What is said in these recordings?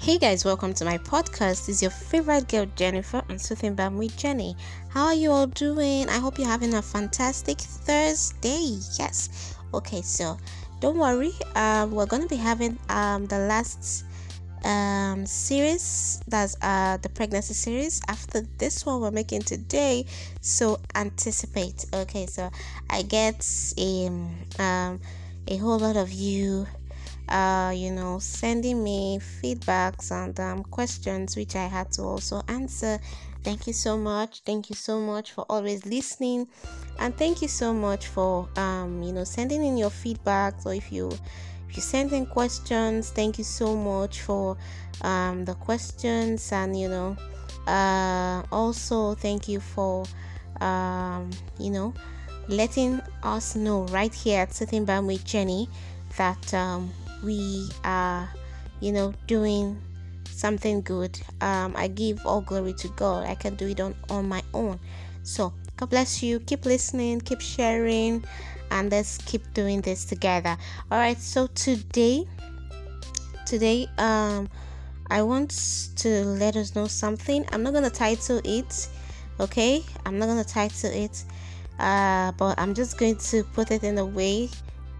Hey guys, welcome to my podcast. This is your favorite girl Jennifer on Soothing Balm with Jenny. How are you all doing? I hope you're having a fantastic Thursday. Yes. Okay, so don't worry. Um, we're gonna be having um the last um series that's uh the pregnancy series after this one we're making today so anticipate okay so i get a um a whole lot of you uh, you know, sending me feedbacks and um, questions, which I had to also answer. Thank you so much. Thank you so much for always listening, and thank you so much for um, you know, sending in your feedbacks. Or if you if you send in questions, thank you so much for um, the questions, and you know, uh, also thank you for um, you know, letting us know right here at Soothing Balm with Jenny that um, we are, you know, doing something good. Um, I give all glory to God. I can do it on, on my own. So, God bless you. Keep listening, keep sharing, and let's keep doing this together. All right. So today, today, um, I want to let us know something. I'm not gonna title it, okay? I'm not gonna title it, uh, but I'm just going to put it in a way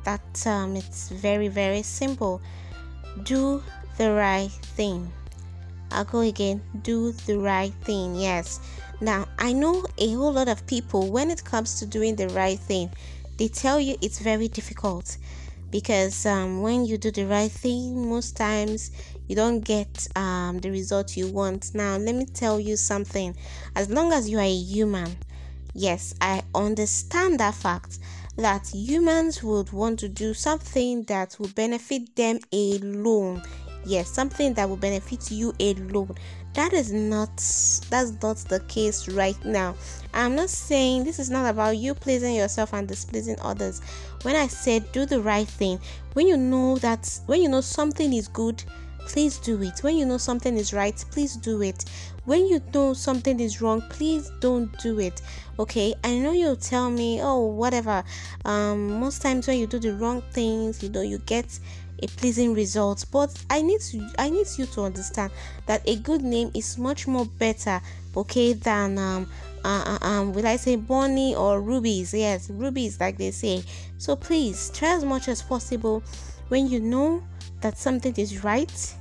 that um, it's very very simple. Do the right thing. I'll go again. Do the right thing yes. Now i know a whole lot of people when it comes to doing the right thing they tell you it's very difficult. Because um, when you do the right thing most times you don't get um, the result you want. Now let me tell you something. As long as you are a human yes i understand that fact that humans would want to do something that will benefit them alone. Yes, something that will benefit you alone. That is not that's not the case right now. I'm not saying this is not about you pleasing yourself and displeasing others. When I said do the right thing, when you know that when you know something is good, please do it. When you know something is right, please do it. When you know something is wrong, please don't do it. Okay, I know you'll tell me, oh, whatever. Um, most times when you do the wrong things, you know, you get a pleasing result. But I need to, I need you to understand that a good name is much more better, okay, than um, uh, uh, um, will I say Bonnie or rubies? Yes, rubies, like they say. So please try as much as possible when you know that something is right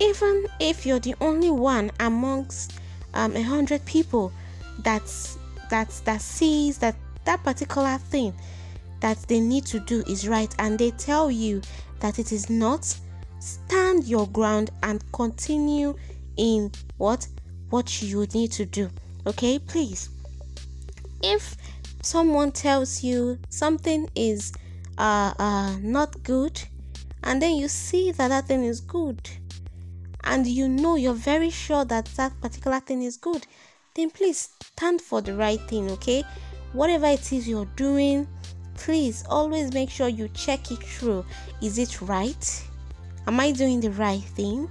even if you're the only one amongst um, a hundred people that's that's that sees that that particular thing that they need to do is right and they tell you that it is not stand your ground and continue in what what you need to do okay please if someone tells you something is uh, uh not good and then you see that that thing is good and you know you're very sure that that particular thing is good, then please stand for the right thing, okay? Whatever it is you're doing, please always make sure you check it through. Is it right? Am I doing the right thing?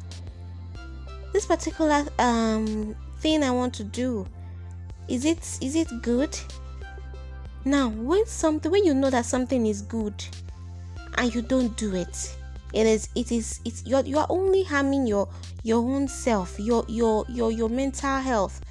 This particular um thing I want to do, is it is it good? Now, when something when you know that something is good and you don't do it, it is it is it's you're you are only harming your your own self your your your your mental health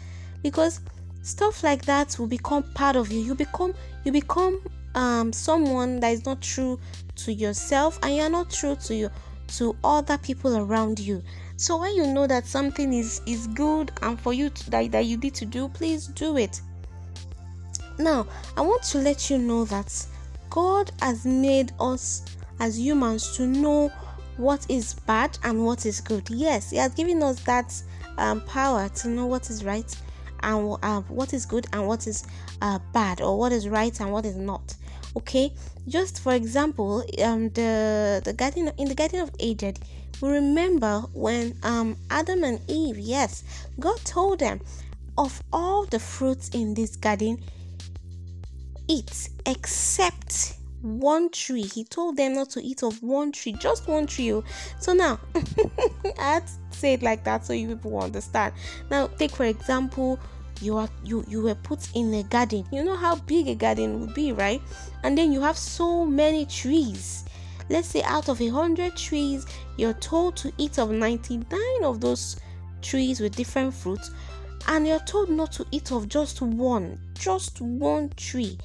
because stuff like that will become part of you you become you become um someone that is not true to yourself and you're not true to you to other people around you so when you know that something is is good and for you to, that, that you need to do please do it now i want to let you know that god has made us as humans to know what is bad and what is good. Yes, He has given us that um, power to know what is right and uh, what is good and what is uh, bad, or what is right and what is not. Okay, just for example, um, the the garden in the Garden of Eden, we remember when um Adam and Eve, yes, God told them of all the fruits in this garden, eat except one tree. He told them not to eat of one tree, just one tree. Oh. So now, I had to say it like that so you people understand. Now, take for example, you are you you were put in a garden. You know how big a garden would be, right? And then you have so many trees. let's say out of a hundred trees, you're told to eat of 99 of those trees with different fruits, and you're told not to eat of just one, just one tree.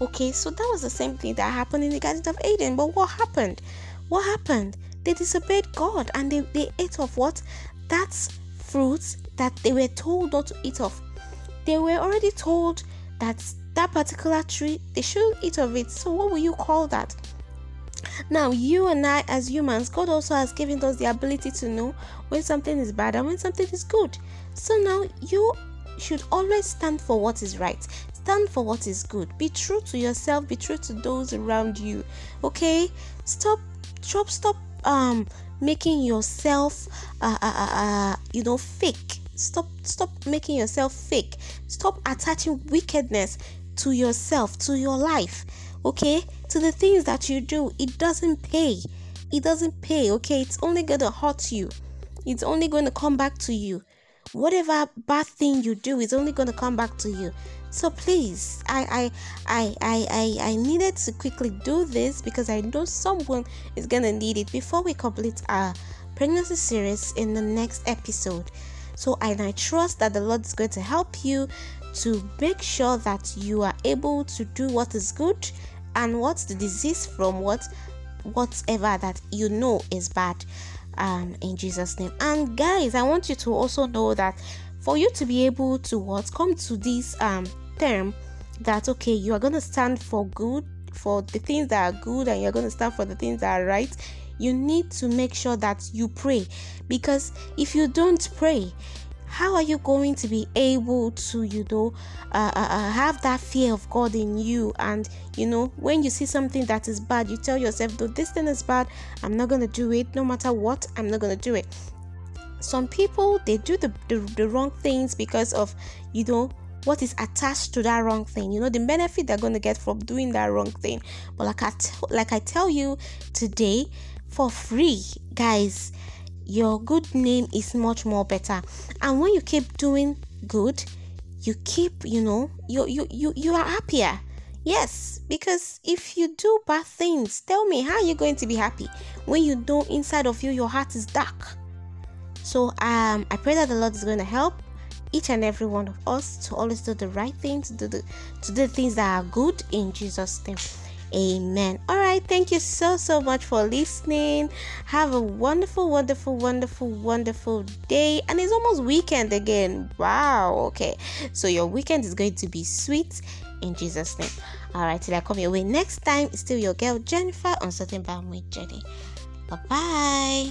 Okay, so that was the same thing that happened in the Garden of Eden. But what happened? What happened? They disobeyed God and they, they ate of what? That's fruits that they were told not to eat of. They were already told that that particular tree, they shouldn't eat of it. So, what will you call that? Now, you and I, as humans, God also has given us the ability to know when something is bad and when something is good. So, now you should always stand for what is right, stand for what is good, be true to yourself, be true to those around you. Okay, stop, stop, stop, um, making yourself, uh, uh, uh, uh you know, fake. Stop, stop making yourself fake. Stop attaching wickedness to yourself, to your life, okay? To the things that you do. It doesn't pay. It doesn't pay, okay? It's only going to hurt you. It's only going to come back to you. Whatever bad thing you do is only going to come back to you. So please, I I I I I, I needed to quickly do this because I know someone is gonna need it before we complete our pregnancy series in the next episode. So and I trust that the Lord is going to help you to make sure that you are able to do what is good and what's the disease from what whatever that you know is bad um in jesus name. And guys i want you to also know that for you to be able to what come to this um term that okay you are going to stand for good for the things that are good and you're going to stand for the things that are right you need to make sure that you pray. Because if you don't pray how are you going to be able to you know uh, uh, uh, have that fear of god in you? And you know when you see something that is bad you tell yourself though this thing is bad i'm not going to do it. No matter what i'm not going to do it. Some people they do the, the, the wrong things because of you know what is attached to that wrong thing. You know the benefit they're going to get from doing that wrong thing. But like I t- like I tell you today for free guys. Your good name is much more better. And when you keep doing good you keep you know you you you, you are happier. Yes because if you do bad things tell me how are you going to be happy? When you know inside of you your heart is dark. So um i pray that the lord is going to help each and every one of us to always do the right thing to do the to do the things that are good in jesus name Amen. All right. Thank you so, so much for listening. Have a wonderful, wonderful, wonderful, wonderful day. And it's almost weekend again. Wow. Okay. So your weekend is going to be sweet in Jesus' name. All right. Till I come your way next time, it's still your girl Jennifer on Certain with Jenny. Bye bye.